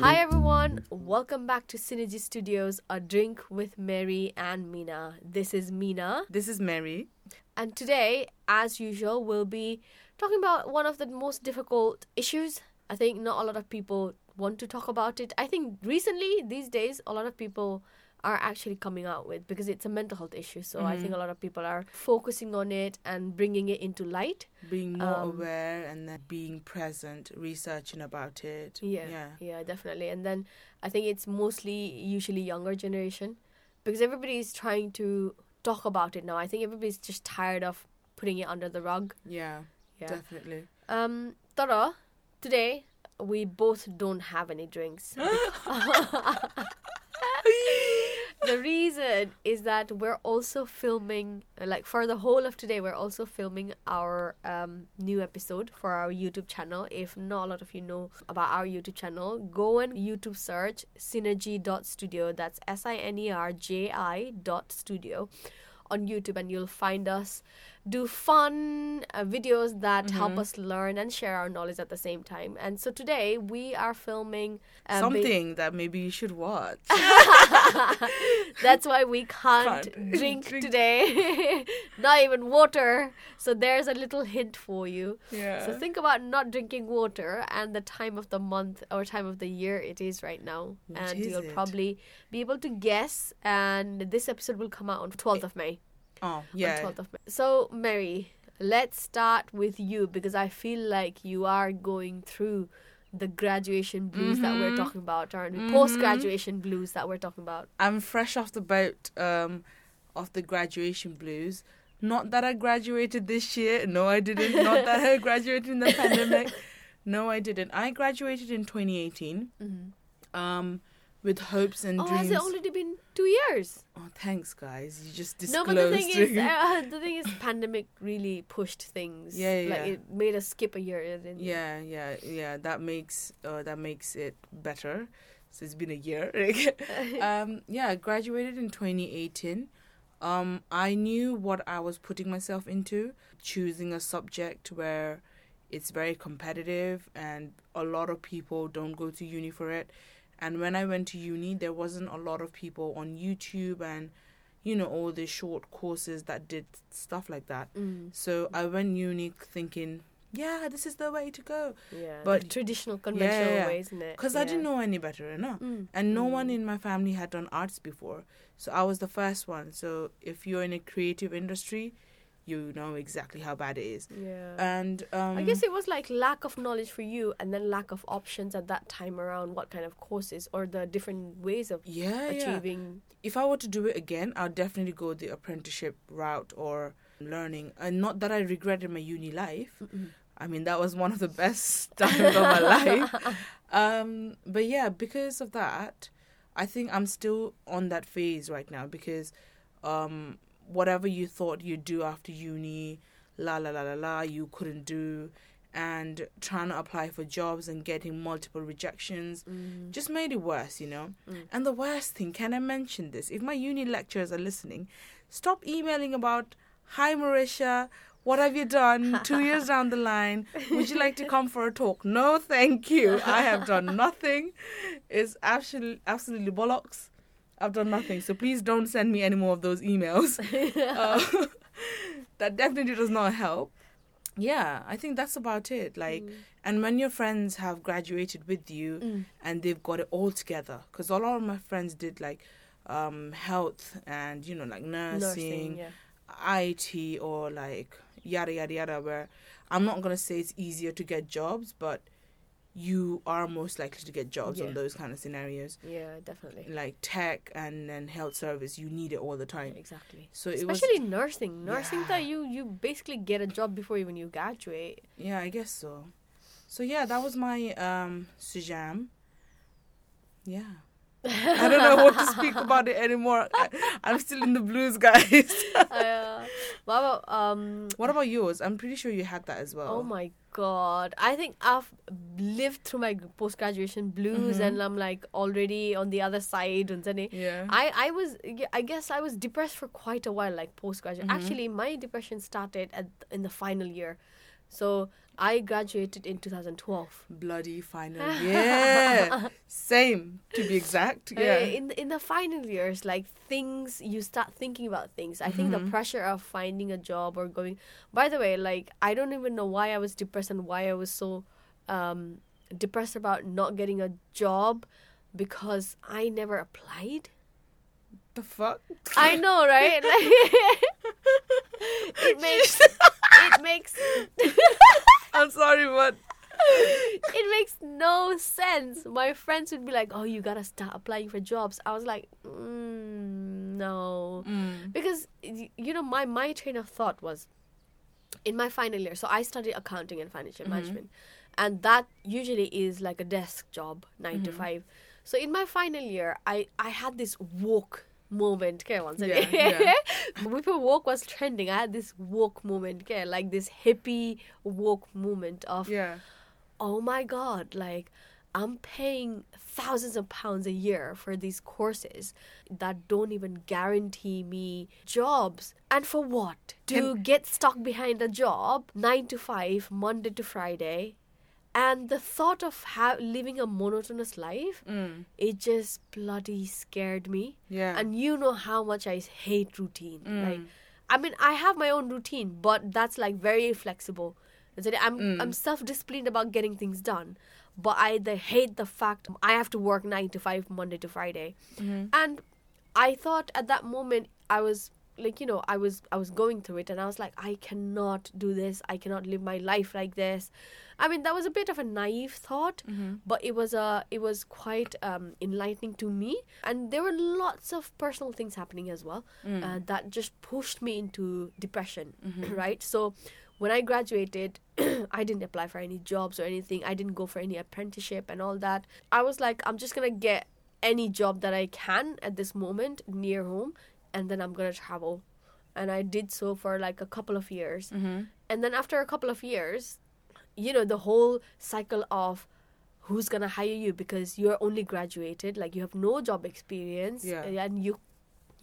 Hi everyone, welcome back to Sinerji Studios, a drink with Mary and Mina. This is Mina, This is Mary. and today, as usual, we'll be talking about one of the most difficult issues. I think not a lot of people want to talk about it. I think recently, these days, a lot of people are actually coming out with because it's a mental health issue. So I think a lot of people are focusing on it and bringing it into light. Being more Um, aware and then being present, researching about it. Yeah, Yeah. yeah, definitely. And then I think it's mostly usually younger generation because everybody is trying to talk about it now. I think everybody's just tired of putting it under the rug. Yeah, Yeah. definitely. Um, Tara, today we both don't have any drinks. the reason is that we're also filming like for the whole of today we're also filming our um, new episode for our youtube channel. If not a lot of you know about our youtube channel go and youtube search sinerji.studio that's s-i-n-e-r-j-i dot studio on youtube and you'll find us do fun uh, videos that help us learn and share our knowledge at the same time and so today we are filming uh, ba- Something that maybe you should watch. That's why we can't, Can't drink, drink. today. not even water. So there's a little hint for you. yeah. So think about not drinking water and the time of the month or time of the year it is right now. What and you'll it? probably be able to guess. And this episode will come out on 12th of May. Oh, On yeah. 12th of May. So, Mary, let's start with you because I feel like you are going through the graduation blues that we're Mhm. talking about, or Mhm. post graduation blues that we're talking about. I'm fresh off the boat um, of the graduation blues. Not that I graduated this year. No, I didn't. Not that I graduated in the pandemic. No, I didn't. I graduated in 2018 Mm-hmm. um, with hopes and Oh, dreams. has it already been two years? oh, thanks, guys. You just disclosed. No, but the thing is, uh, the thing is, pandemic really pushed things. Yeah, yeah, Like yeah. it made us skip a year. Didn't it? Yeah, yeah, yeah. That makes uh, that makes it better. So it's been a year. um, yeah, I graduated in 2018. Um, I knew what I was putting myself into, choosing a subject where it's very competitive and a lot of people don't go to uni for it. And when I went to uni, there wasn't a lot of people on YouTube and you know all the short courses that did stuff like that. Mm, So I went uni thinking, yeah, this is the way to go. yeah. But- traditional, conventional yeah. way, isn't it? Because I didn't know any better, you know. Mm. And no Mm. one in my family had done arts before. So I was the first one. So if you're in a creative industry, you know exactly how bad it is. Yeah. And um, I guess it was like lack of knowledge for you, and then lack of options at that time around what kind of courses or the different ways of yeah, yeah. achieving. If I were to do it again, I'd definitely go the apprenticeship route or learning. And not that I regretted my uni life. Mm-mm. I mean, that was one of the best times of my life. Um, but yeah, because of that, I think I'm still on that phase right now because um, whatever you thought you'd do after uni, la la la la la, you couldn't do, and trying to apply for jobs and getting multiple rejections Mm. just made it worse, you know. Mm. And the worst thing, can I mention this? If my uni lecturers are listening, stop emailing about, hi Marisha, what have you done two years down the line? Would you like to come for a talk? No, thank you. I have done nothing. It's absolutely, absolutely bollocks. I've done nothing. So please don't send me any more of those emails. Uh, that definitely does not help. Yeah, I think that's about it. Like, Mm. and when your friends have graduated with you, Mm. and they've got it all together because a lot of my friends did like um health and you know like nursing, nursing, yeah. IT or like yada yada yada where I'm not gonna say it's easier to get jobs but you are most likely to get jobs Yeah. on those kind of scenarios Yeah, definitely. like tech and then health service you need it all the time Exactly. so it was Especially nursing. Nursing Yeah. that you you basically get a job before even you graduate. yeah I guess so so yeah that was my um sujam yeah I don't know what to speak about it anymore. I, I'm still in the blues, guys. uh, what about um? what about yours? I'm pretty sure you had that as well. Oh my god! I think I've lived through my post graduation blues, Mhm. and I'm like already on the other side. And Yeah. I I was I guess I was depressed for quite a while, like post graduate. Mhm. Actually, my depression started at in the final year, so I graduated in 2012. Bloody final. Yeah. Same, to be exact. Uh, Yeah. in in the final years, like things you start thinking about things. I think the Mhm. pressure of finding a job or going. By the way, like I don't even know why I was depressed and why I was so um, depressed about not getting a job because I never applied. The fuck? I know, right? Like, it makes it makes I'm sorry, but it makes no sense. My friends would be like, "Oh, you gotta start applying for jobs." I was like, mm, "No," mm, because you know my my train of thought was in my final year. So I studied accounting and financial Mhm. management, and that usually is like a desk job, 9 to Mhm. five. So in my final year, I I had this woke moment. Okay, one second. Yeah, yeah. Before woke was trending, I had this woke moment. Okay, like this hippie woke moment of yeah. oh my god, like I'm paying thousands of pounds a year for these courses that don't even guarantee me jobs. And for what? To get stuck behind a job, 9 to 5, Monday to Friday. And the thought of ha- living a monotonous life, Mm, it just bloody scared me. yeah. And you know how much I hate routine. Mm. Like, I mean, I have my own routine, but that's like very flexible. And so I'm Mm. I'm self disciplined about getting things done, but I the hate the fact I have to work nine to five Monday to Friday. Mhm. And I thought at that moment I was like you know I was I was going through it and I was like I cannot do this. I cannot live my life like this. I mean that was a bit of a naive thought, Mhm. but it was a it was quite um, enlightening to me and there were lots of personal things happening as well Mm. uh, that just pushed me into depression Mhm. right so when i graduated i didn't apply for any jobs or anything i didn't go for any apprenticeship and all that i was like i'm just gonna get any job that i can at this moment near home and then i'm gonna travel and i did so for like a couple of years Mhm. and then after a couple of years you know the whole cycle of who's gonna hire you because you're only graduated like you have no job experience Yeah. and you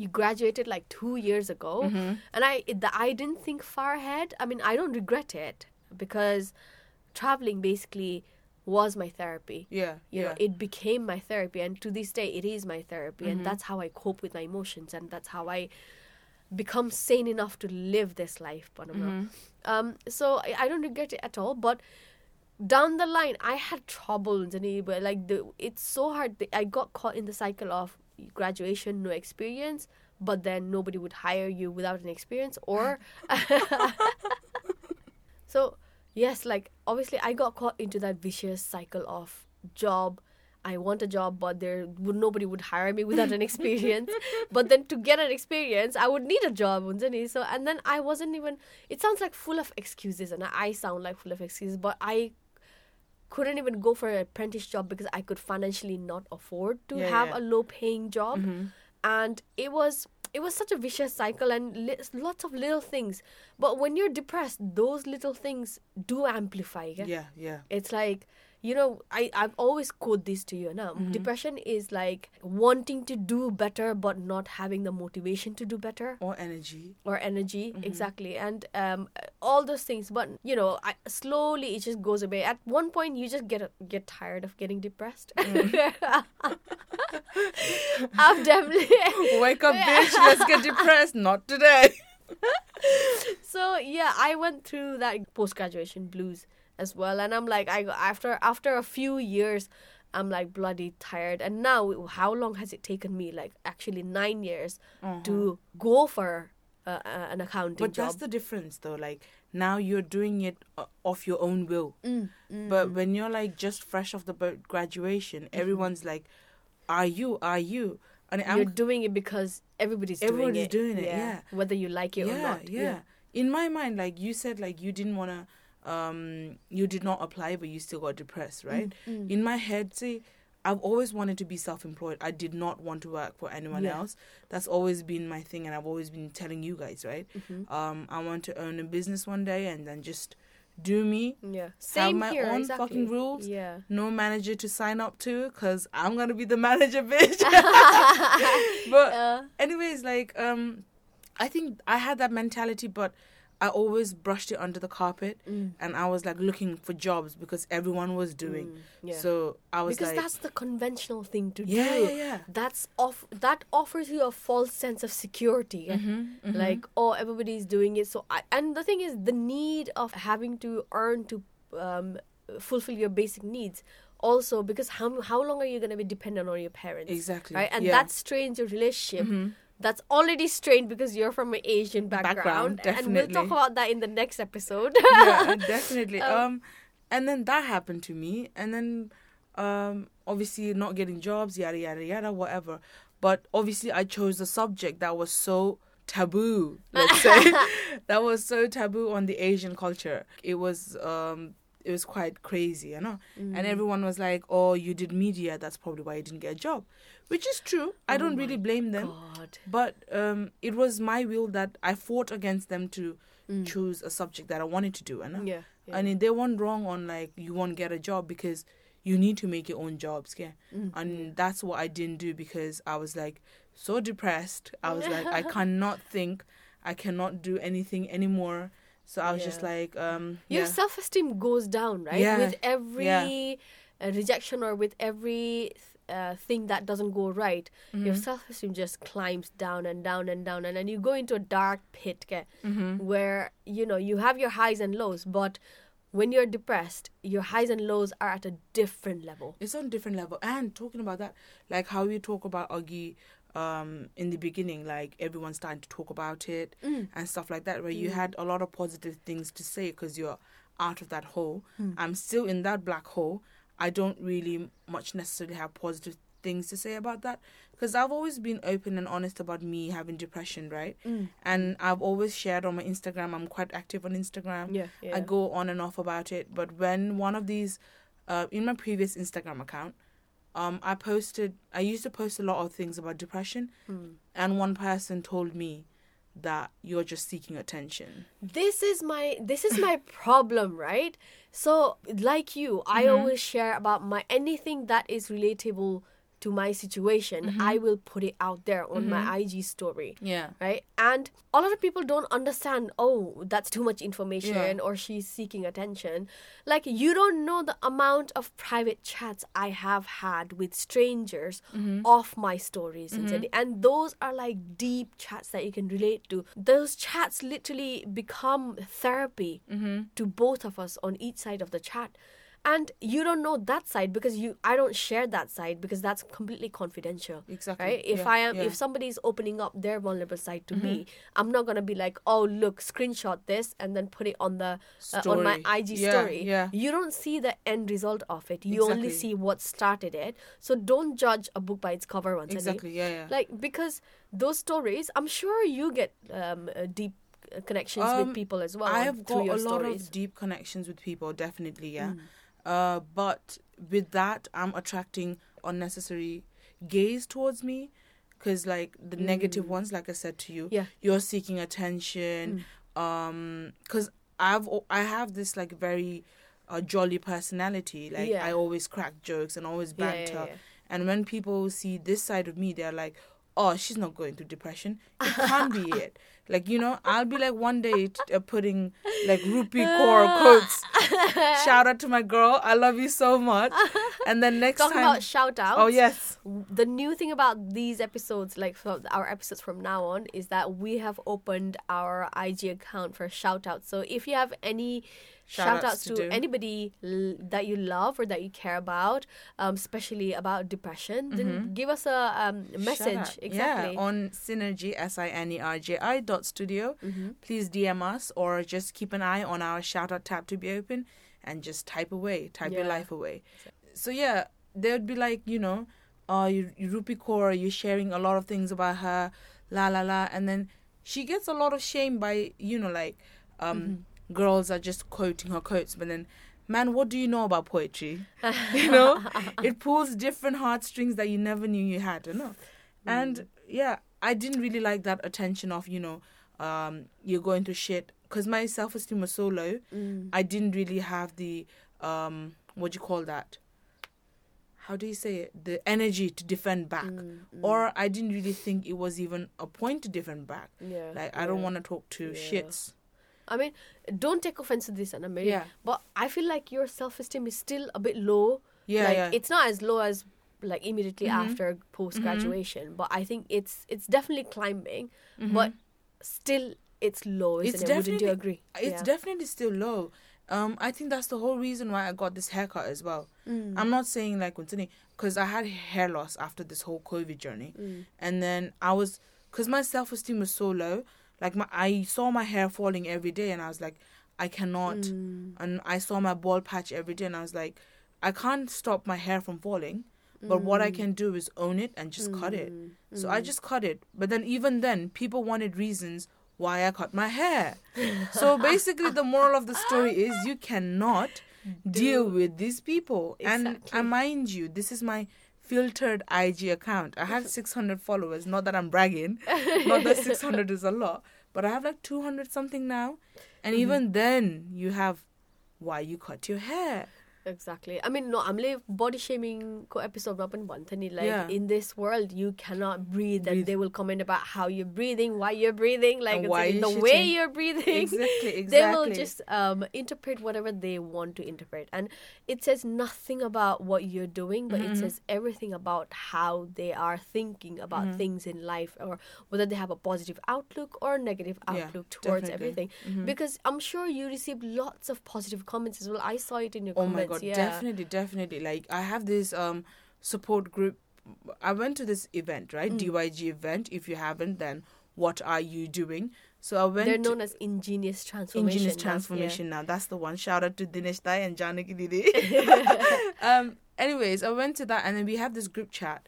you graduated like two years ago Mhm. and i the, i didn't think far ahead i mean i don't regret it because traveling basically was my therapy Yeah. you yeah. know it became my therapy and to this day it is my therapy Mhm. and that's how i cope with my emotions and that's how i become sane enough to live this life but I'm not. Mhm. um so I, I don't regret it at all but down the line i had troubles and but like the it's so hard that i got caught in the cycle of graduation no experience but then nobody would hire you without an experience or so yes like obviously i got caught into that vicious cycle of job i want a job but there would nobody would hire me without an experience but then to get an experience i would need a job so and then i wasn't even it sounds like full of excuses and i sound like full of excuses but i couldn't even go for an apprentice job because i could financially not afford to Yeah, have yeah. a low paying job Mhm. and it was it was such a vicious cycle and li- lots of little things but when you're depressed those little things do amplify yeah? Yeah. Yeah. it's like you know i i've always quote this to you now Mhm. depression is like wanting to do better but not having the motivation to do better Or energy. or energy Mhm. exactly and um all those things but you know I, slowly it just goes away at one point you just get get tired of getting depressed i've definitely Wake up, bitch. Let's get depressed. Not today. so yeah i went through that post graduation blues as well and i'm like i go after after a few years i'm like bloody tired and now how long has it taken me like actually nine years Uh-huh. to go for uh, an accounting But job that's the difference, though. Like now you're doing it of your own will. Mm, mm, But mm. when you're like just fresh off the bo- graduation, everyone's like, "Are you? Are you?" And you're I'm doing it because everybody's, Everybody's doing it. doing it, yeah. Whether you like it yeah, or not. yeah. In my mind, like you said, like you didn't wanna, um, you did not apply, but you still got depressed, right? Mm, mm. In my head, see, I've always wanted to be self-employed. I did not want to work for anyone Yeah. else. That's always been my thing, and I've always been telling you guys, right? Mhm. Um, I want to own a business one day and then just do me. Yeah. Same my here. own exactly. fucking rules. Yeah. No manager to sign up to, cause I'm gonna be the manager, bitch. but Uh, anyways, like um, I think I had that mentality, but I always brushed it under the carpet, mm, and I was like looking for jobs because everyone was doing. mm, yeah. So I was because like, that's the conventional thing to yeah, do. yeah, yeah. That's off. That offers you a false sense of security. Mm-hmm, mm-hmm. Like oh, everybody's doing it. So I, and the thing is, the need of having to earn to um, fulfill your basic needs. Also, because how how long are you going to be dependent on your parents? exactly, Right, and yeah. that strains your relationship. Mhm. That's already strained because you're from an Asian background, Background, and we'll talk about that in the next episode. yeah, definitely. Um, Um, and then that happened to me, and then um, obviously not getting jobs, yada yada yada, whatever. But obviously, I chose a subject that was so taboo. Let's say that was so taboo on the Asian culture. It was um, it was quite crazy, you know. Mm. And everyone was like, "Oh, you did media. That's probably why you didn't get a job," which is true. I Oh don't really blame them. God. But um, it was my will that I fought against them to Mm. choose a subject that I wanted to do, you know. Yeah. yeah. I mean, they weren't wrong on like you won't get a job because you need to make your own jobs, yeah. Mm. And that's what I didn't do because I was like so depressed. I was like, I cannot think, I cannot do anything anymore. So I was just like, um, your yeah, self esteem goes down, right? Yeah, With every uh, rejection or with every uh, thing that doesn't go right, your Mhm. self esteem just climbs down and down and down, and then you go into a dark pit ke, Mhm. where you know you have your highs and lows, but when you're depressed, your highs and lows are at a different level. it's on a different level. And talking about that, like how we talk about Augie um, in the beginning, like everyone's starting to talk about it Mm. and stuff like that, where you Mm. had a lot of positive things to say because you're out of that hole. Mm. I'm still in that black hole. I don't really much necessarily have positive things to say about that because I've always been open and honest about me having depression, right? Mm. And I've always shared on my Instagram. I'm quite active on Instagram. Yeah, yeah. I go on and off about it. But when one of these, uh, in my previous Instagram account, um, I posted, I used to post a lot of things about depression, Mm. and one person told me that you're just seeking attention. this is my this is my problem right so like you i Mhm. always share about my anything that is relatable to my situation Mhm. i will put it out there on Mhm. my ig story Yeah. right and a lot of people don't understand oh that's too much information or she's seeking attention like you don't know the amount of private chats i have had with strangers Mm-hmm. off my stories sincerely. and those are like deep chats that you can relate to those chats literally become therapy Mm-hmm. to both of us on each side of the chat and you don't know that side because you i don't share that side because that's completely confidential Exactly. right if Yeah, i am yeah. if somebody's opening up their vulnerable side to me Mm-hmm. i'm not going to be like oh look screenshot this and then put it on the uh, on my ig Yeah, story yeah. you don't see the end result of it you only see what started it so don't judge a book by its cover once Exactly. Yeah. Yeah. like because those stories i'm sure you get um, uh, deep uh, connections Um, with people as well I have got a lot stories. of deep connections with people, definitely, yeah. Mm. Uh, but with that, I'm attracting unnecessary gaze towards me, because like the Mm. ones, like I said to you, Yeah. you're seeking attention. Um, because I've I have this like very uh, jolly personality. Like Yeah. I always crack jokes and always Yeah, yeah, banter. yeah. And when people see this side of me, they're like, "Oh, she's not going through depression. It can't be it." Like you know, I'll be like one day t- uh, putting like Rupi Kaur quotes. Shout out to my girl. I love you so much. And then next Talking time, about shout outs. oh yes, The new thing about these episodes, like for our episodes from now on, is that we have opened our IG account for shout outs. So if you have any shout Shout-outs outs to to, anybody l- that you love or that you care about, um, especially about depression, then give us a um, Mm-hmm. Message. Exactly. Yeah, on sinerji s i n e r j i dot studio. Mm-hmm. Please DM us or just keep an eye on our shout out tab to be open and just type away, type your life away. So yeah, they would be like, you know, uh, you, you Rupi Kaur, you're sharing a lot of things about her, la la la, and then she gets a lot of shame by, you know, like, um, Mm-hmm. Girls are just quoting her quotes, but then man, what do you know about poetry? you know, it pulls different heartstrings that you never knew you had. You know, and yeah, I didn't really like that attention of you know, um, you're going through shit because my self esteem was so low. Mm. I didn't really have the um, what do you call that? How do you say it? The energy to defend back, Mm, mm. or I didn't really think it was even a point to defend back. yeah, Like I don't yeah. want to talk to Yeah. shits. I mean, don't take offense to this, Anna Mary. Yeah. But I feel like your self esteem is still a bit low. Yeah, like yeah. it's not as low as like immediately Mhm. after post graduation, but I think it's it's definitely climbing, but still it's low, isn't Mm-hmm. It's it? Wouldn't you definitely- agree? It's yeah. definitely still low. Um, I think that's the whole reason why I got this haircut as well. Mm. I'm not saying like continue because I had hair loss after this whole COVID journey, Mm. and then I was because my self esteem was so low. Like my, I saw my hair falling every day, and I was like, I cannot. Mm. And I saw my bald patch every day, and I was like, I can't stop my hair from falling. But what I can do is own it and just cut it. Mm. So I just cut it. But then even then, people wanted reasons why I cut my hair. so basically, the moral of the story is you cannot deal with these people. And Exactly. and mind you, this is my filtered IG account. I have 600 followers. Not that I'm bragging. Not that 600 is a lot, but I have like 200 something now. And mm-hmm. even then, you have why you cut your hair. Exactly. I mean, no, I'm like body shaming ko episode na pun Anthony. Like Yeah. in this world, you cannot breathe, and they will comment about how you're breathing, why you're breathing, like why the way you're breathing. Exactly, exactly. They will just um, interpret whatever they want to interpret, and it says nothing about what you're doing, but Mm-hmm. it says everything about how they are thinking about Mm-hmm. things in life, or whether they have a positive outlook or a negative Yeah, outlook towards definitely. everything. Mhm. Because I'm sure you received lots of positive comments as well. I saw it in your Oh comments. God, yeah. definitely, definitely. Like I have this um support group. I went to this event, Mm. right? DYG event. If you haven't, then what are you doing? So I went They're known as ingenious transformation. Ingenious now, Transformation now. That's the one. Shout out to Dinesh Dai and Janaki Didi. um anyways, I went to that and then we have this group chat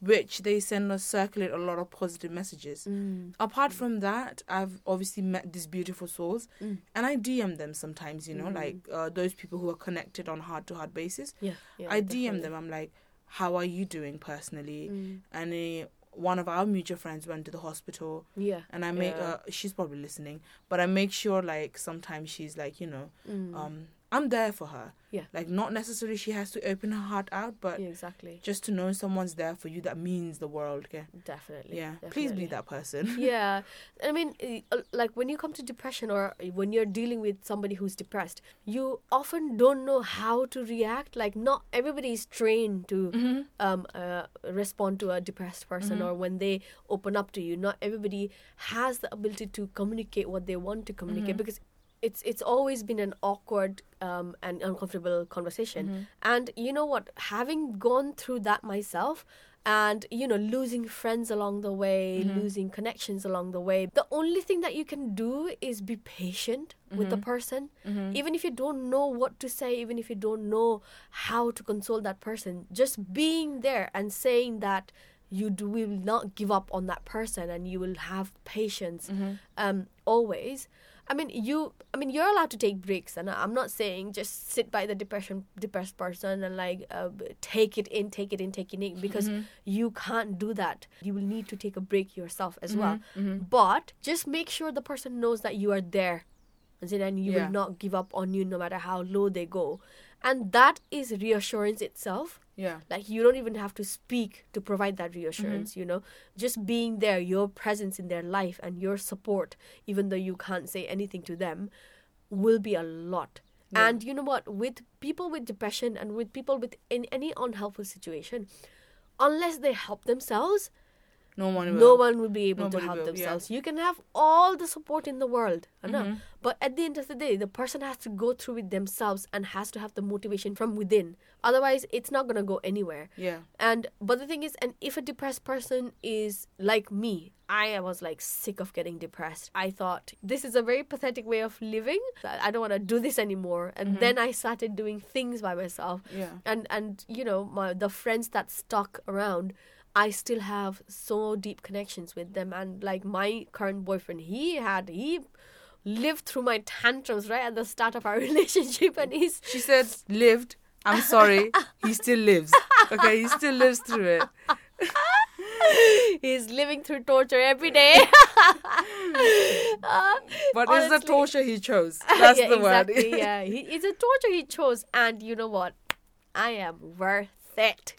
which they send us circulate a lot of positive messages. Mm. Apart from that, I've obviously met these beautiful souls Mm. and I DM them sometimes, you know, Mm. like uh, those people who are connected on heart to heart basis. Yeah, yeah. I DM definitely. them. I'm like, "How are you doing personally?" Mm. And uh, one of our mutual friends went to the hospital, Yeah. and I make. Yeah. Uh, she's probably listening, but I make sure like sometimes she's like, you know, Mm. um, I'm there for her. Yeah. Like not necessarily she has to open her heart out, but yeah, exactly. just to know someone's there for you that means the world. Okay. Definitely. Yeah. Please be that person. yeah i mean uh, like when you come to depression or when you're dealing with somebody who's depressed you often don't know how to react like not everybody is trained to Mm-hmm. um, uh, respond to a depressed person Mhm. or when they open up to you not everybody has the ability to communicate what they want to communicate Mhm. because it's it's always been an awkward um, and uncomfortable conversation Mhm. and you know what having gone through that myself and you know losing friends along the way Mhm. losing connections along the way the only thing that you can do is be patient with the Mhm. person Mhm. even if you don't know what to say even if you don't know how to console that person just being there and saying that you do, will not give up on that person and you will have patience Mhm. um always i mean you i mean you're allowed to take breaks and i'm not saying just sit by the depression depressed person and like uh, take it in take it in take it in because Mhm. you can't do that you will need to take a break yourself as well Mhm. but just make sure the person knows that you are there and then you Yeah. will not give up on you no matter how low they go and that is reassurance itself Yeah. like you don't even have to speak to provide that reassurance Mm-hmm. you know just being there your presence in their life and your support even though you can't say anything to them will be a lot Yeah. and you know what with people with depression and with people with in any unhelpful situation unless they help themselves No one will. no one will be able Nobody to help will, yeah. themselves you can have all the support in the world. Mhm. but at the end of the day the person has to go through it themselves and has to have the motivation from within otherwise it's not going to go anywhere Yeah. and but the thing is and if a depressed person is like me i was like sick of getting depressed i thought this is a very pathetic way of living i don't want to do this anymore and Mm-hmm. then i started doing things by myself Yeah. and and you know my the friends that stuck around i still have so deep connections with them and like my current boyfriend he had he lived through my tantrums right at the start of our relationship, and he's She said lived. I'm sorry. He still lives. Okay, he still lives through it. he's living through torture every day. Uh, But it's the torture he chose. That's yeah, the word. yeah, he, it's a torture he chose, and you know what? I am worth it.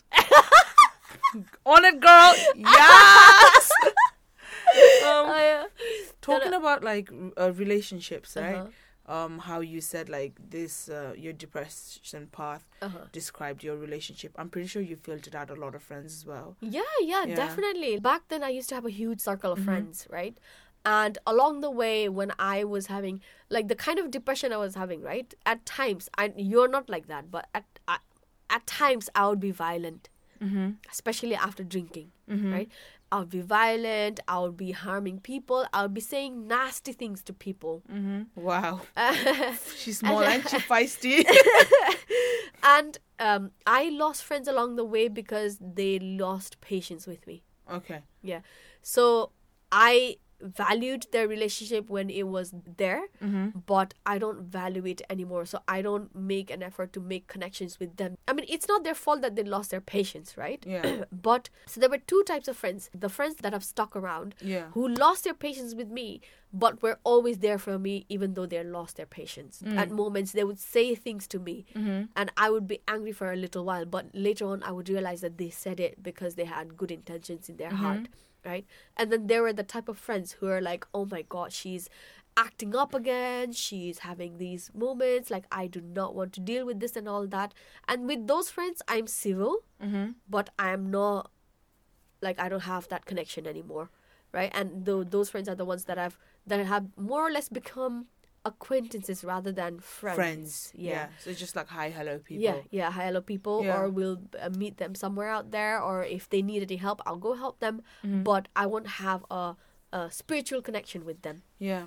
On it, girl. Yes. um, I, uh, talking about like uh, relationships, right? Uh-huh. Um, how you said like this, uh, your depression path uh-huh. described your relationship. I'm pretty sure you filtered out a lot of friends as well. Yeah, yeah, Yeah. definitely. Back then, I used to have a huge circle of Mhm. friends, right? And along the way, when I was having like the kind of depression I was having, right? At times, I you're not like that, but at at, at times I would be violent, Mm-hmm. especially after drinking, Mm-hmm. right? I'll be violent. I'll be harming people. I'll be saying nasty things to people. Mm-hmm. Wow. She's more and she's feisty. um, I lost friends along the way because they lost patience with me. okay. Yeah. So I valued their relationship when it was there, Mm-hmm. but I don't value it anymore. So I don't make an effort to make connections with them. I mean, it's not their fault that they lost their patience, right? Yeah. But so there were two types of friends the friends that have stuck around Yeah. who lost their patience with me but were always there for me even though they lost their patience Mm. at moments they would say things to me Mm-hmm. and i would be angry for a little while but later on i would realize that they said it because they had good intentions in their Mhm. heart right and then there were the type of friends who are like oh my god she's acting up again she's having these moments like i do not want to deal with this and all that and with those friends i'm civil Mm-hmm. but I am not like I don't have that connection anymore, right? And tho- those friends are the ones that I've that have more or less become acquaintances rather than friends. Friends. Yeah. yeah. So just like hi, hello, people. Yeah, yeah, hi, hello, people, Yeah. or we'll uh, meet them somewhere out there, or if they need any help, I'll go help them. Mhm. But I won't have a, a spiritual connection with them. Yeah.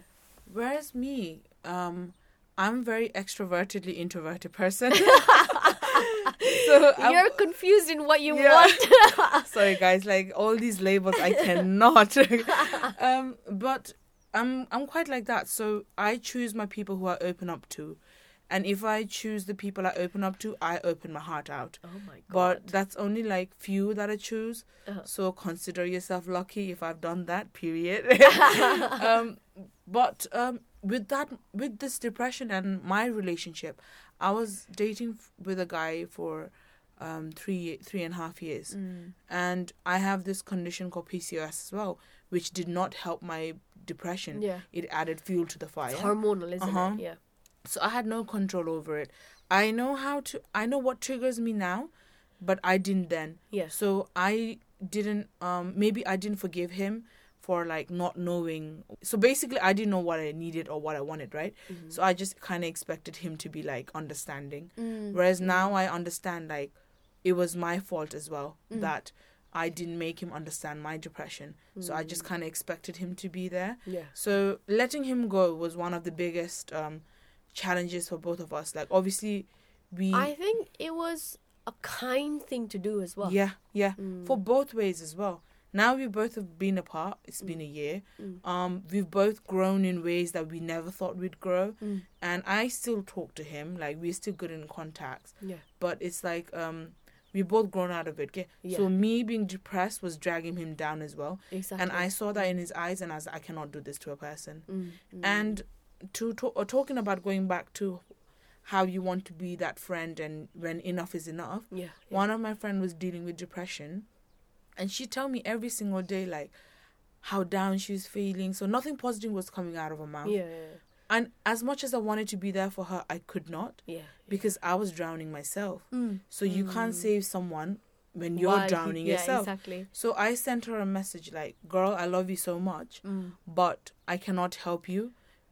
Whereas me, um, I'm very extrovertedly introverted person. so I'm- You're confused in what you Yeah. want. sorry guys, like all these labels I cannot. um, but I'm I'm quite like that. So I choose my people who I open up to. And if I choose the people I open up to, I open my heart out. oh my god! But that's only like few that I choose. Uh-huh. So consider yourself lucky if I've done that. Period. um, but um, with that, with this depression and my relationship, I was dating f- with a guy for um three three and a half years, Mm. and I have this condition called PCOS as well, which did not help my depression. yeah, It added fuel to the fire. it's hormonal, isn't Uh-huh. it? Yeah. so I had no control over it. I know how to. I know what triggers me now, but I didn't then. Yeah. So I didn't um maybe I didn't forgive him for like not knowing. So basically I didn't know what I needed or what I wanted, right? Mhm. So I just kind of expected him to be like understanding. Mm. Whereas now I understand like it was my fault as well Mm. that I didn't make him understand my depression. So I just Mm. kind of expected him to be there. yeah. So letting him go was one of the biggest um challenges for both of us. Like obviously we I think it was a kind thing to do as well. yeah, yeah. Mm. for both ways as well. Now we both have been apart. It's been a year. Mm. Um, we've both grown in ways that we never thought we'd grow, Mm. and I still talk to him. Like we're still good in contacts, Yeah. but it's like um, we both grown out of it. Okay? Yeah. So me being depressed was dragging him down as well, Exactly. and I saw that in his eyes, and I was like, I cannot do this to a person. Mm. Mm. And to talk, or talking about going back to how you want to be that friend, and when enough is enough. yeah. yeah. One of my friend was dealing with depression, and she tell me every single day like how down she was feeling. So nothing positive was coming out of her mouth. Yeah. Yeah. And as much as I wanted to be there for her, I could not Yeah. Because I was drowning myself. Mm. So you can't Mm. save someone when you're he- drowning yeah, yourself. Exactly. So I sent her a message like, "Girl, I love you so much, Mm. but I cannot help you."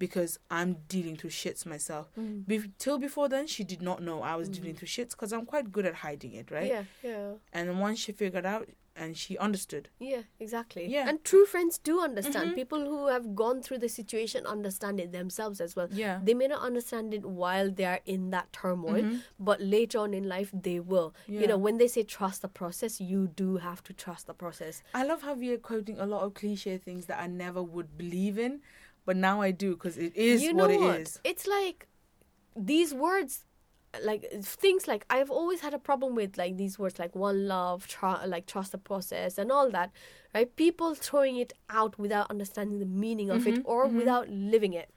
Because I'm dealing through shits myself. Mm. Be- till before then, she did not know I was dealing Mhm. through shits because I'm quite good at hiding it, right? Yeah. Yeah. And once she figured out and she understood. Yeah, exactly. Yeah. And true friends do understand. Mhm. People who have gone through the situation understand it themselves as well. Yeah. They may not understand it while they are in that turmoil, Mhm. but later on in life they will. You know, when they say trust the process, you do have to trust the process. I love how we are quoting a lot of cliche things that I never would believe in, but now I do because it is you know what it what? is. It's like these words, like things like I've always had a problem with like these words like one love, tr- like trust the process, and all that. Right? People throwing it out without understanding the meaning of it or without living it.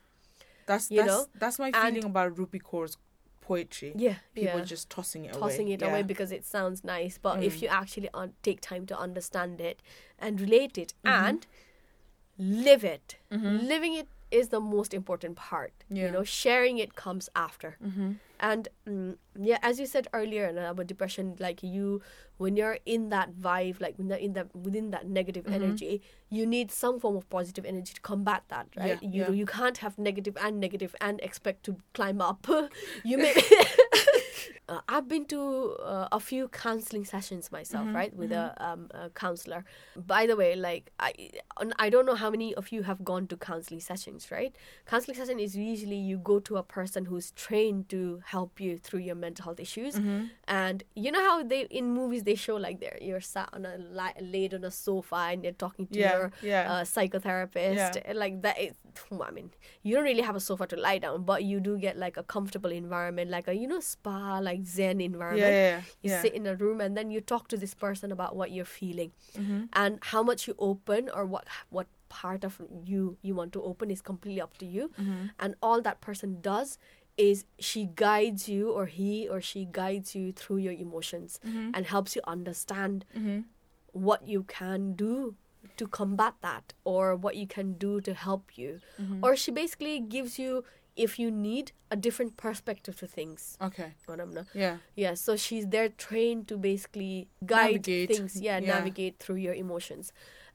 That's you that's know, that's my and- feeling about Rupi Kaur's poetry. Yeah, People yeah. just tossing it tossing away. it yeah. away because it sounds nice. But if Mm. you actually un- take time to understand it and relate it Mm-hmm. and live it, living it is the most important part. Yeah. You know, sharing it comes after. Mm-hmm. And mm, yeah, as you said earlier uh, about depression, like you, when you're in that vibe, like when in that within that negative Mm-hmm. energy, you need some form of positive energy to combat that, right? Yeah, you yeah. you can't have negative and negative and expect to climb up. you may. Uh, I've been to uh, a few counseling sessions myself, Mm-hmm, right, with a, um, a counselor. By the way, like I, I don't know how many of you have gone to counseling sessions, right? Counseling session is usually you go to a person who's trained to help you through your mental health issues, Mm-hmm. and you know how they in movies they show like they're you're sat on a li- laid on a sofa and you're talking to Yeah, your yeah. uh, psychotherapist, Yeah. like that. Is, I mean, you don't really have a sofa to lie down, but you do get like a comfortable environment, like a you know spa, like Zen environment. yeah, yeah. You sit in a room and then you talk to this person about what you're feeling Mm-hmm. and how much you open or what what part of you you want to open is completely up to you. Mm-hmm. And all that person does is she guides you or he or she guides you through your emotions Mm-hmm. and helps you understand what you can do to combat that or what you can do to help you. Mm-hmm. Or she basically gives you if you need a different perspective to things. Okay. What I'm not Yeah. yeah, so she's there trained to basically guide Navigate, things, yeah, yeah. navigate through your emotions.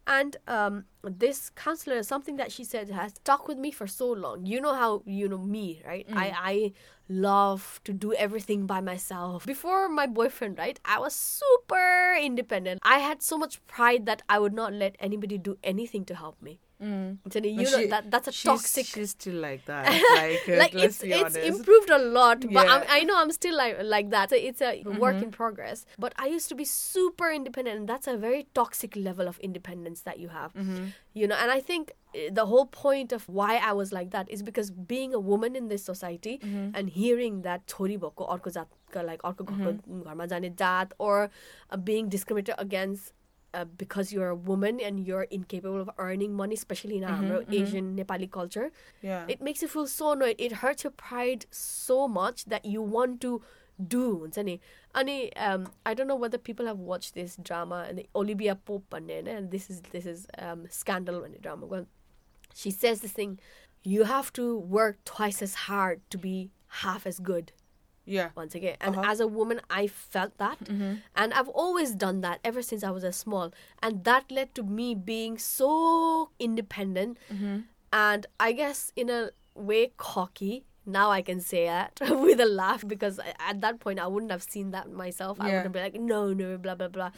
And um, this counselor, something that she said has stuck with me for so long. You know how you know me, right? I I love to do everything by myself. Before my boyfriend, right? I was super independent. I had so much pride that I would not let anybody do anything to help me. Mm. So you No, know that that's a she's, toxic She's still like that. Like, uh, like it's it's honest. improved a lot but Yeah. I'm, i know i'm still like like that so it's a work Mm-hmm. in progress but i used to be super independent and that's a very toxic level of independence that you have Mm-hmm you know and i think uh, the whole point of why i was like that is because being a woman in this society Mm-hmm. and hearing that छोरी भएको अर्को जातका like अर्को घरको Mm-hmm. घरमा जाने जात or uh, being discriminated against uh, because you're a woman and you're incapable of earning money, especially in our Asian Nepali culture, Yeah. it makes you feel so annoyed. It hurts your pride so much that you want to dunes ani any, um I don't know whether people have watched this drama and Olivia Pope pannena and this is this is um scandal and drama gone. she says this thing you have to work twice as hard to be half as good. Yeah. Once again. And uh-huh. as a woman i felt that. Mm-hmm. And i've always done that ever since i was a small. And that led to me being so independent mm-hmm. and i guess in a way cocky. Now I can say that with a laugh because at that point I wouldn't have seen that myself. I would have been like, no, no, blah, blah, blah.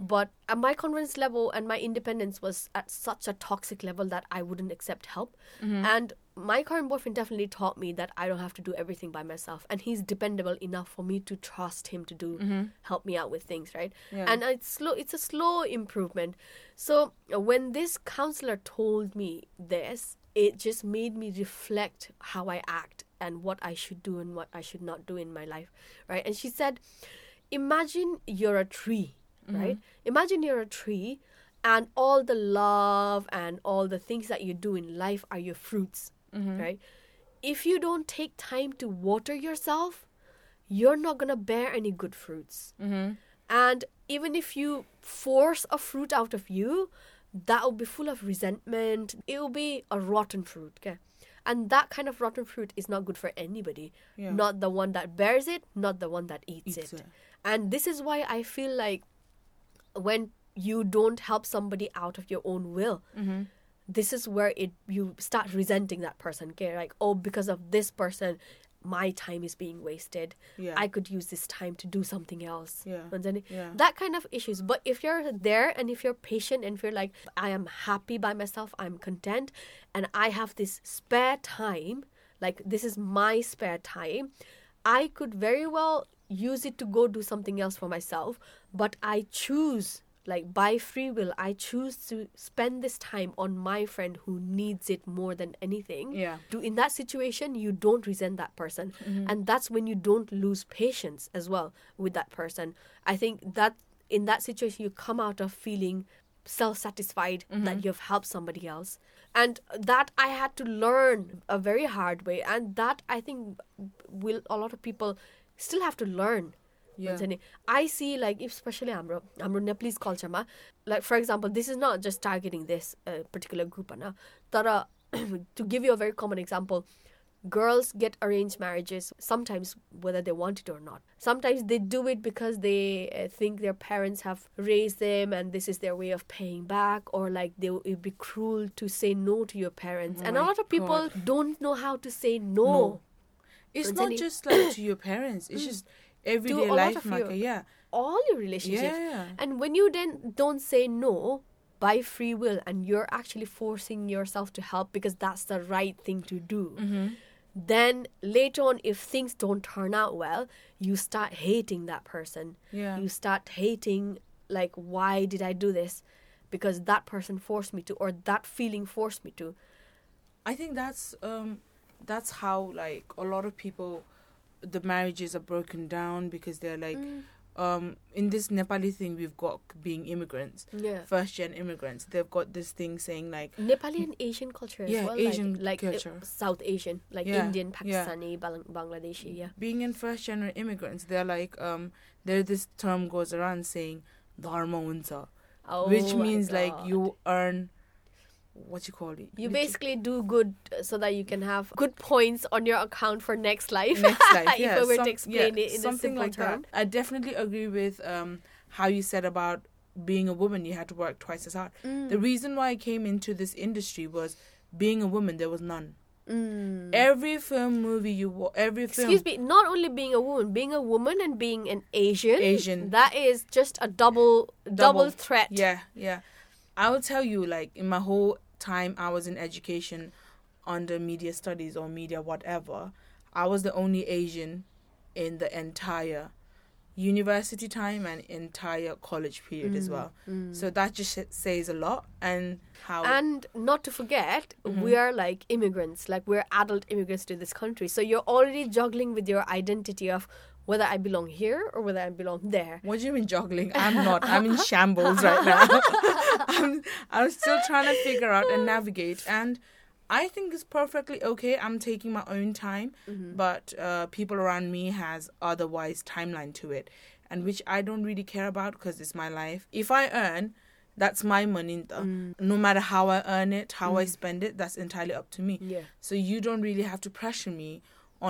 But uh, my confidence level and my independence was at such a toxic level that I wouldn't accept help. And my current boyfriend definitely taught me that I don't have to do everything by myself, and he's dependable enough for me to trust him to do help me out with things, right? Yeah. And it's slow. It's a slow improvement. So uh, when this counselor told me this, it just made me reflect how I act and what I should do and what I should not do in my life, right? And she said, imagine you're a tree, right? Imagine you're a tree and all the love and all the things that you do in life are your fruits, right? If you don't take time to water yourself, you're not going to bear any good fruits. Mm-hmm. And even if you force a fruit out of you, that will be full of resentment. It will be a rotten fruit. Okay? And that kind of rotten fruit is not good for anybody. Yeah. Not the one that bears it, not the one that eats, Eats it. it. And this is why I feel like when you don't help somebody out of your own will, Mm-hmm. this is where it you start resenting that person. Okay, like oh, because of this person, my time is being wasted. Yeah. I could use this time to do something else. Yeah. And then Yeah. that kind of issues. But if you're there and if you're patient and if you're like, I am happy by myself, I'm content, and I have this spare time, like this is my spare time, I could very well use it to go do something else for myself, but I choose like by free will i choose to spend this time on my friend who needs it more than anything. Yeah. do in that situation you don't resent that person. Mm-hmm. And that's when you don't lose patience as well with that person. I think that in that situation you come out of feeling self-satisfied that mm-hmm. you've helped somebody else. And that i had to learn a very hard way. And that i think will a lot of people still have to learn. हुन्छ नि I see like especially हाम्रो हाम्रो Nepalese cultureमा like for example this is not just targeting this uh, particular group होइन तर to give you a very common example girls get arranged marriages sometimes whether they want it or not sometimes they do it because they uh, think their parents have raised them and this is their way of paying back or like they it would be cruel to say no to your parents and a my lot of people don't know how to say no, No. It's But not then it- just like to your parents. It's just everyday life, of your- Yeah. all your relationships Yeah. And when you then don't say no by free will and you're actually forcing yourself to help because that's the right thing to do, Mm-hmm. then later on, if things don't turn out well, you start hating that person. Yeah. You start hating, like, why did I do this? Because that person forced me to, or that feeling forced me to. I think that's um that's how like a lot of people the marriages are broken down because they're like Mm. um in this Nepali thing we've got being immigrants, Yeah. first gen immigrants. They've got this thing saying like Nepali and Asian culture as Yeah, well. Asian like, like uh, culture. South Asian, like Yeah, Indian, yeah. Pakistani, Bang- Bangladeshi, yeah. being in first gen immigrants, they're like um there this term goes around saying dharma unsa, which Oh my means like you earn what you call it. You basically do good uh, so that you can have good points on your account for next life. next life. if yeah, I were some- to explain yeah, it in a something simple like term. that. I definitely agree with um, how you said about being a woman, you had to work twice as hard. Mm. The reason why I came into this industry was being a woman. There was none. Mm. Every film, movie you wa- every film. Excuse me, not only being a woman, being a woman and being an Asian. Asian. That is just a double double, Double. threat. Yeah, yeah. I will tell you, like in my whole time I was in education, under media studies or media whatever, I was the only Asian in the entire university time and entire college period as well. So that just says a lot and how And not to forget, Mm-hmm. we are like immigrants, like we're adult immigrants to this country. So you're already juggling with your identity of whether I belong here or whether I belong there. What do you mean juggling? I'm not. I'm in shambles right now. I'm I'm still trying to figure out and navigate and I think it's perfectly okay. I'm taking my own time, mm-hmm. but uh, people around me has otherwise timeline to it, and which I don't really care about because it's my life. If I earn, that's my money. though. Mm. No matter how I earn it, how I mm. spend it, that's entirely up to me. Yeah. So you don't really have to pressure me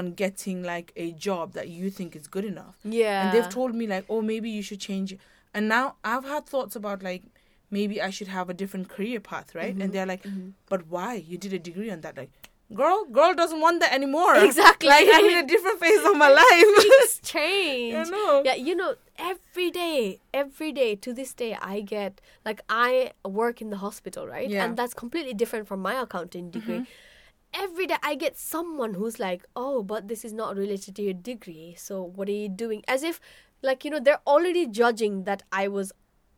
on getting like a job that you think is good enough Yeah. and they've told me like oh maybe you should change and now i've had thoughts about like maybe i should have a different career path right Mm-hmm. and they're like but why you did a degree on that like girl girl doesn't want that anymore Exactly. like i'm in a different phase of my life Things change. I know. Yeah, you know, every day, every day to this day, I get like I work in the hospital, right? Yeah. Mm-hmm. And that's completely different from my accounting degree. Every day, I get someone who's like, "Oh, but this is not related to your degree. So what are you doing?" As if, like, you know, they're already judging that I was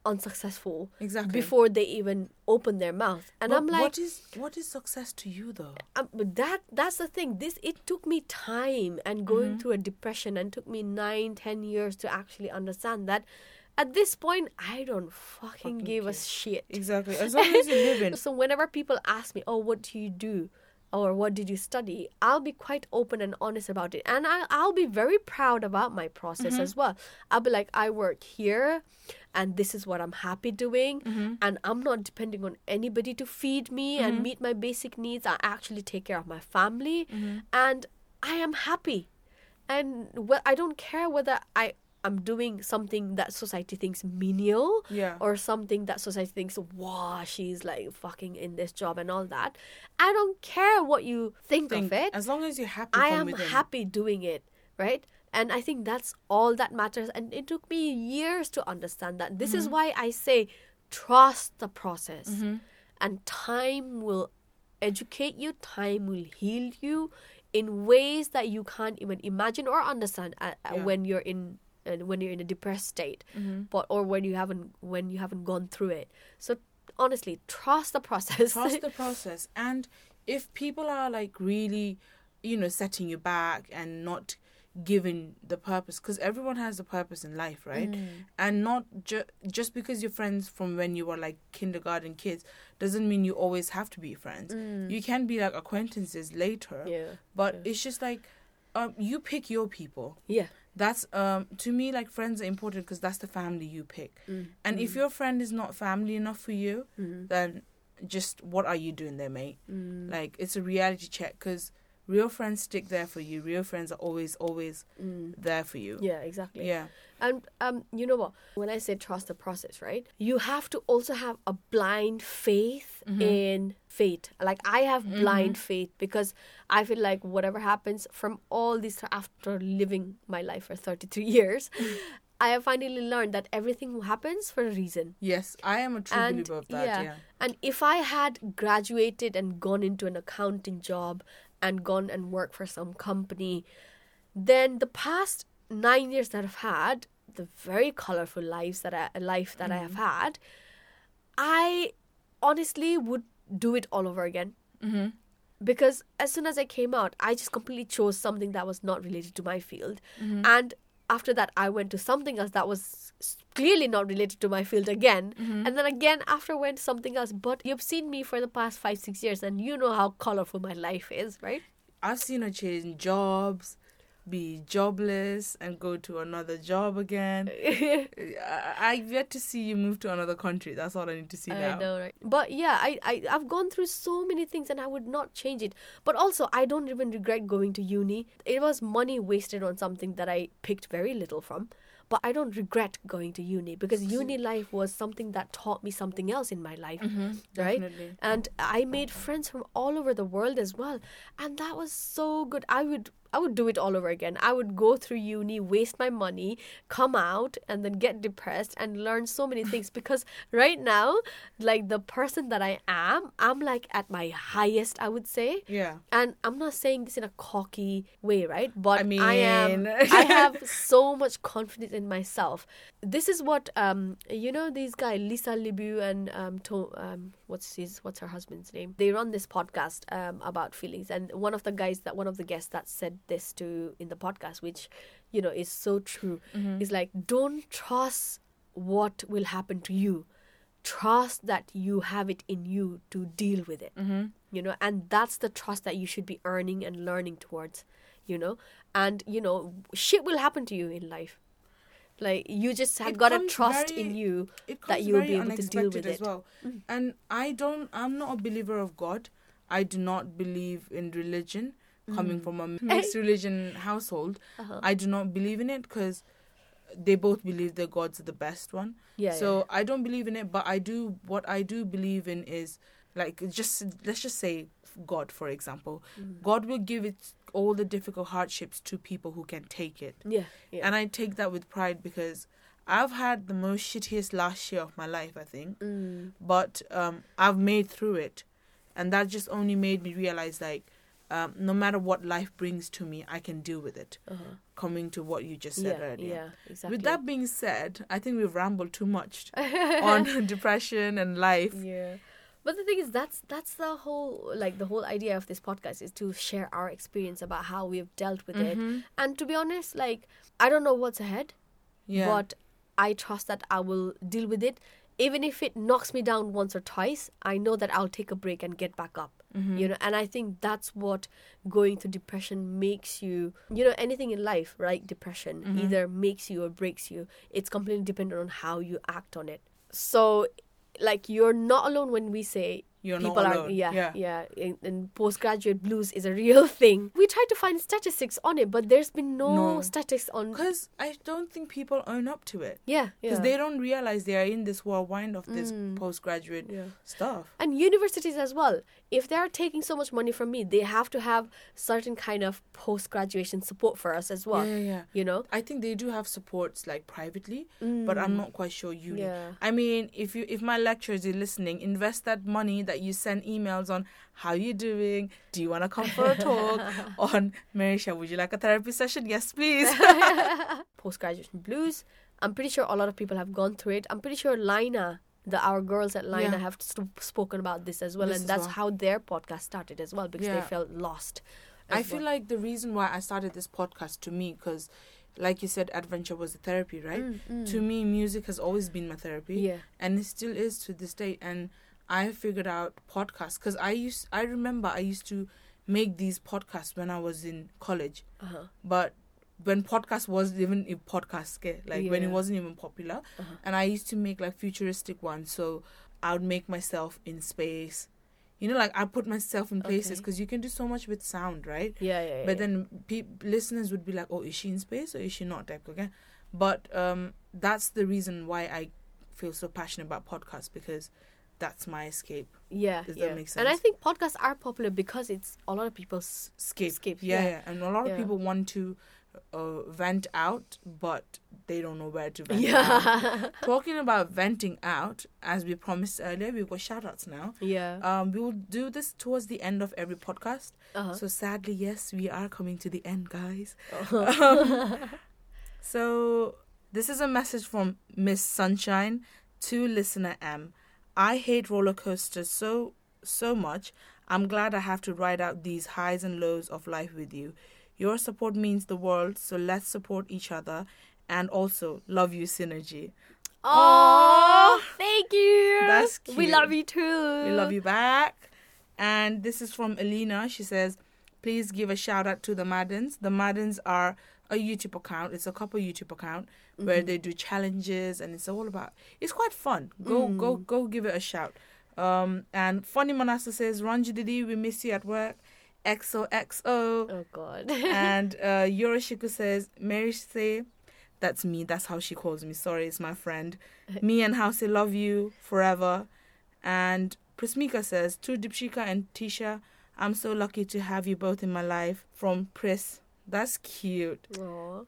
unsuccessful Exactly. before they even open their mouth, and I'm like, what is what is success to you though um, but that that's the thing this it took me time and going Mm-hmm. through a depression and took me nine ten years to actually understand that at this point i don't fucking, Fucking give a shit exactly as long as you live in so whenever people ask me oh what do you do or what did you study i'll be quite open and honest about it. And I, i'll be very proud about my process mm-hmm. as well. I'll be like i work here and this is what i'm happy doing mm-hmm. and i'm not depending on anybody to feed me and mm-hmm. meet my basic needs. I actually take care of my family and i am happy. And wh- i don't care whether i i'm doing something that society thinks menial Yeah. or something that society thinks, wow, she's like fucking in this job and all that. I don't care what you think, Think, of it. as long as you're happy I am within. happy doing it, right? And I think that's all that matters. And it took me years to understand that. This Mm-hmm. is why I say trust the process. And time will educate you, time will heal you in ways that you can't even imagine or understand uh, uh, Yeah. when you're in when you're in a depressed state, Mm-hmm. but or when you haven't when you haven't gone through it. So honestly, trust the process. trust the process and if people are like really you know setting you back and not giving the purpose because everyone has a purpose in life right Mm. and not ju- just because you're friends from when you were like kindergarten kids doesn't mean you always have to be friends Mm. you can be like acquaintances later yeah. but yeah. it's just like um you pick your people Yeah. That's um to me like friends are important because that's the family you pick Mm. and if your friend is not family enough for you Mm. then just what are you doing there mate Mm. like it's a reality check because real friends stick there for you real friends are always always Mm. there for you Yeah, exactly. yeah And um, you know what? When I say trust the process, right? You have to also have a blind faith Mhm. in fate. Like I have blind Mm-hmm. faith because I feel like whatever happens from all this after living my life for 33 years, Mm. I have finally learned that everything happens for a reason. yes i am a true And, believer of that yeah. yeah, And if I had graduated and gone into an accounting job and gone and worked for some company, then the past nine years that I've had, the very colorful lives that I life that I have had, I honestly would do it all over again. Mm-hmm. Because as soon as I came out, I just completely chose something that was not related to my field. Mm-hmm. And after that, I went to something else that was clearly not related to my field again. Mm-hmm. And then again, after went to something else. But you've seen me for the past five, six years, and you know how colorful my life is, right? i've seen her change jobs be jobless and go to another job again I, i've yet to see you move to another country that's all i need to see I now know, right? But yeah, I, I I've gone through so many things, and I would not change it. But also, I don't even regret going to uni. It was money wasted on something that I picked very little from. But I don't regret going to uni because uni life was something that taught me something else in my life, mm-hmm. right? definitely And I made friends from all over the world as well, and that was so good. I would I would do it all over again. I would go through uni, waste my money, come out, and then get depressed and learn so many things. Because right now, like the person that I am, I'm like at my highest, I would say. yeah And I'm not saying this in a cocky way, right? But I mean, I, am. I have so much confidence in myself. This is what um you know these guys Lisa Libu and um to, um what's his what's her husband's name? They run this podcast um about feelings, and one of the guys that one of the guests that said this to in the podcast, which you know is so true, It's like don't trust what will happen to you. Trust that you have it in you to deal with it mm-hmm. you know and that's the trust that you should be earning and learning towards you know and you know shit will happen to you in life like you just have got to trust very- in you that you will be able to deal with as it. Mm. well. And I don't. I'm not a believer of God. I do not believe in religion. Coming from a mixed religion household, Mm. uh-huh. I do not believe in it because they both believe that God's the best one. yeah so I don't believe in it, but I do. What I do believe in is like just let's just say God, for example. Mm. God will give it all the difficult hardships to people who can take it. yeah yeah, And I take that with pride because I've had the most shittiest last year of my life, I think. Mm. But um, I've made through it. And that just only made me realize like, um, no matter what life brings to me, I can deal with it. uh-huh. Coming to what you just said yeah earlier. yeah exactly With that being said, I think we've rambled too much on depression and life. yeah but the thing is that's that's the whole like the whole idea of this podcast is to share our experience about how we've dealt with it Mhm. and to be honest like i don't know what's ahead Yeah. but I trust that I will deal with it. Even if it knocks me down once or twice, I know that I'll take a break and get back up. Mhm. You know, and I think that's what going through depression makes you. You know, anything in life, right? Depression Mhm. either makes you or breaks you. It's completely dependent on how you act on it. So, like, you're not alone when we say You're people are yeah yeah. yeah, and, and postgraduate blues is a real thing we tried to find statistics on it but there's been no, No. statistics on Because I don't think people own up to it. yeah Because yeah. they don't realize they are in this whirlwind of this Mm. postgraduate yeah stuff. and universities as well if they're taking so much money from me they have to have certain kind of post graduation support for us as well yeah, yeah, you know I think they do have supports like privately, but I'm Mm. not quite sure yeah I mean, if you if my lecturers are listening, invest that money that that you send emails on how you doing? Do you want to come for a talk? on Marisha, would you like a therapy session? Yes, please. Post graduation blues. I'm pretty sure a lot of people have gone through it. I'm pretty sure Lina, the our girls at Lina, Yeah. have st- spoken about this as well, This and that's well. how their podcast started as well because they felt lost. I as feel well. like the reason why I started this podcast to me, because like you said, adventure was a therapy, right? Mm, mm. To me, music has always been my therapy. yeah, and it still is to this day and i figured out podcasts because i used i remember i used to make these podcasts when i was in college uh-huh. but when podcast wasn't even a podcast like when it wasn't even popular Uh-huh. and i used to make like futuristic ones so i would make myself in space you know like i put myself in places Okay. because you can do so much with sound right yeah, yeah, yeah. but then pe- listeners would be like oh is she in space or is she not type okay but um that's the reason why i feel so passionate about podcasts because that's my escape yeah, Does that yeah. make And I think podcasts are popular because it's a lot of people's escape, Escape, yeah, yeah. yeah and a lot of people want to uh, vent out but they don't know where to vent out. yeah, talking about venting out as we promised earlier we've got shout outs now yeah. um we will do this towards the end of every podcast Uh-huh. so sadly yes we are coming to the end guys Uh-huh. So this is a message from Miss Sunshine to listener M. I hate roller coasters so so much. I'm glad I have to ride out these highs and lows of life with you. Your support means the world, so let's support each other and also love you Sinerji. Oh, thank you. That's cute. We love you too. We love you back. And this is from Elena. She says, please give a shout out to the Maddens. The Maddens are a YouTube account. It's a couple YouTube account where Mm-hmm. they do challenges and it's all about it's quite fun. Go go Mm. go give it a shout. Um and Funny Manasa says, Ranji Didi, we miss you at work. XOXO. Oh God. and uh Yoroshiku says, Mary say that's me, that's how she calls me. Sorry, it's my friend. me and House love you forever. And Prismika says, To Dipshika and Tisha, I'm so lucky to have you both in my life. From Pris. That's cute. Aw.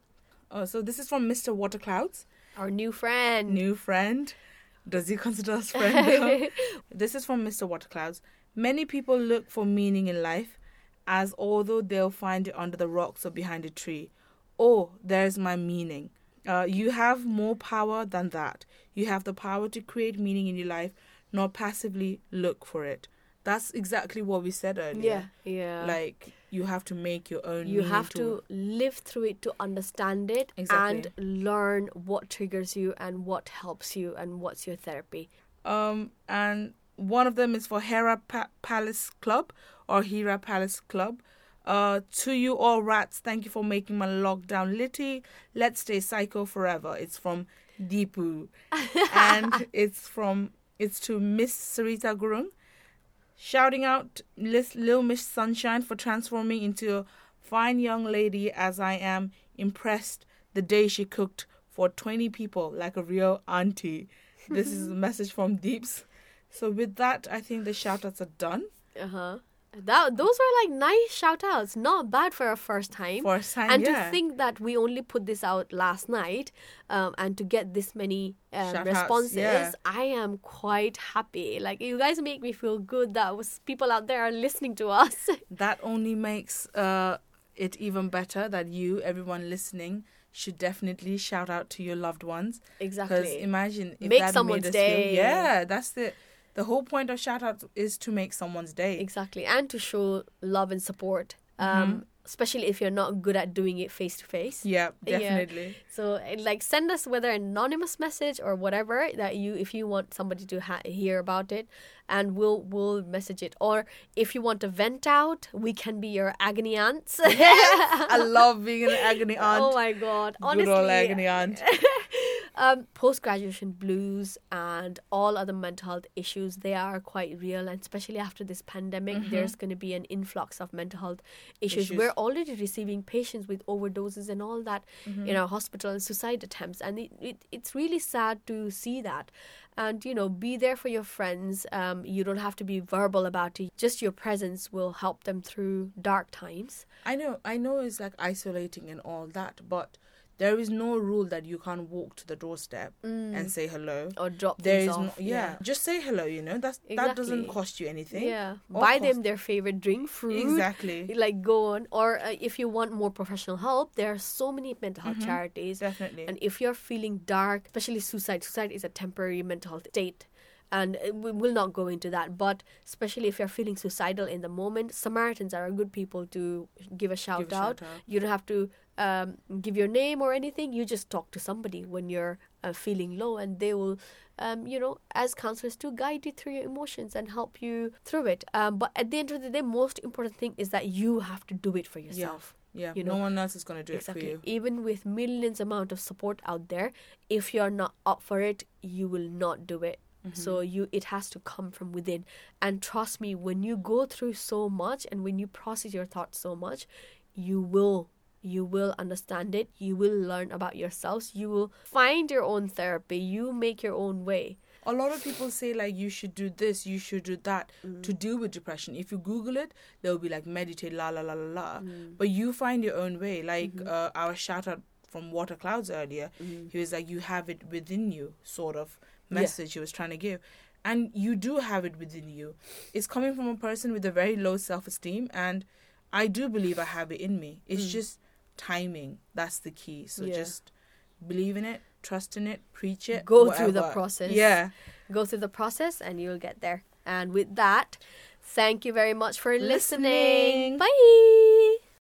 Oh, so this is from Mr. Waterclouds, Our new friend. new friend. Does he consider us friend? this is from Mr. Waterclouds. Many people look for meaning in life, as although they'll find it under the rocks or behind a tree. Oh, there's my meaning. Uh, you have more power than that. You have the power to create meaning in your life, not passively look for it. That's exactly what we said earlier. yeah, yeah. Like you have to make your own. you have to live through it to understand it Exactly. and learn what triggers you and what helps you and what's your therapy. Um, and one of them is for Hera pa- Palace Club or Hera Palace Club. Uh, to you all rats, thank you for making my lockdown litty. Let's stay psycho forever. It's from Deepu, and it's from it's to Miss Sarita Gurung. Shouting out Lil Miss Sunshine for transforming into a fine young lady as I am impressed the day she cooked for 20 people like a real auntie. This is a message from Deeps. So with that, I think the shoutouts are done Uh huh. That those were like nice shout outs. Not bad for a first time. a sign. and yeah. to think that we only put this out last night um, and to get this many um, responses yeah. i am quite happy like you guys make me feel good that was people out there are listening to us that only makes uh, it even better that you, everyone listening, should definitely shout out to your loved ones. Exactly. Because imagine if Make that someone's made us day. Feel, yeah, that's the the whole point of shout out is to make someone's day. exactly and to show love and support um, Mm-hmm. especially if you're not good at doing it face to face Yeah, Yeah. definitely. So, uh, like, send us whether anonymous message or whatever that you, if you want somebody to ha- hear about it, and we'll we'll message it. Or if you want to vent out, we can be your agony aunts. I love being an agony aunt. Oh my god! Honestly, Good old agony aunt. um, post graduation blues and all other mental health issues they are quite real, and especially after this pandemic, there's going to be an influx of mental health issues. Issues. We're already receiving patients with overdoses and all that in our hospital and suicide attempts, and it, it it's really sad to see that. And you know, be there for your friends. Um, you don't have to be verbal about it. Just your presence will help them through dark times. I know, I know it's like isolating and all that, but there is no rule that you can't walk to the doorstep Mm. and say hello. or drop There things no, off. yeah. just say hello. You know that's that doesn't cost you anything. Yeah. Or Buy them their favorite drink, fruit. Exactly. Like go on, or uh, if you want more professional help, there are so many mental health Mhm. charities. Definitely. And if you're feeling dark, especially suicide, suicide is a temporary mental health state. And uh, we will not go into that. But especially if you're feeling suicidal in the moment, Samaritans are a good people to give a shout Give a out. shout out. You don't have to um, give your name or anything. You just talk to somebody when you're uh, feeling low, and they will, um, you know, as counselors, to guide you through your emotions and help you through it. Um, but at the end of the day, most important thing is that you have to do it for yourself. Yeah. you know, no one else is gonna do it for Exactly. you. Even with millions amount of support out there, if you're not up for it, you will not do it. Mm-hmm. So you it has to come from within. And trust me, when you go through so much and when you process your thoughts so much, you will you will understand it. You will learn about yourselves. You will find your own therapy. You make your own way. a lot of people say like you should do this, you should do that mm. to deal with depression. If you Google it, they'll be like meditate, la la la la la. Mm. But you find your own way. Like mm-hmm. uh, our shout out from Water Clouds earlier, mm-hmm. he was like, you have it within you, sort of Yeah. message he was trying to give. And you do have it within you. It's coming from a person with a very low self esteem, and I do believe I have it in me. It's mm. just timing. That's the key. So Yeah. just believe in it, trust in it, preach it. Go through the process. Yeah. Go through the process and you'll get there. And with that, thank you very much for listening. Listening. Bye.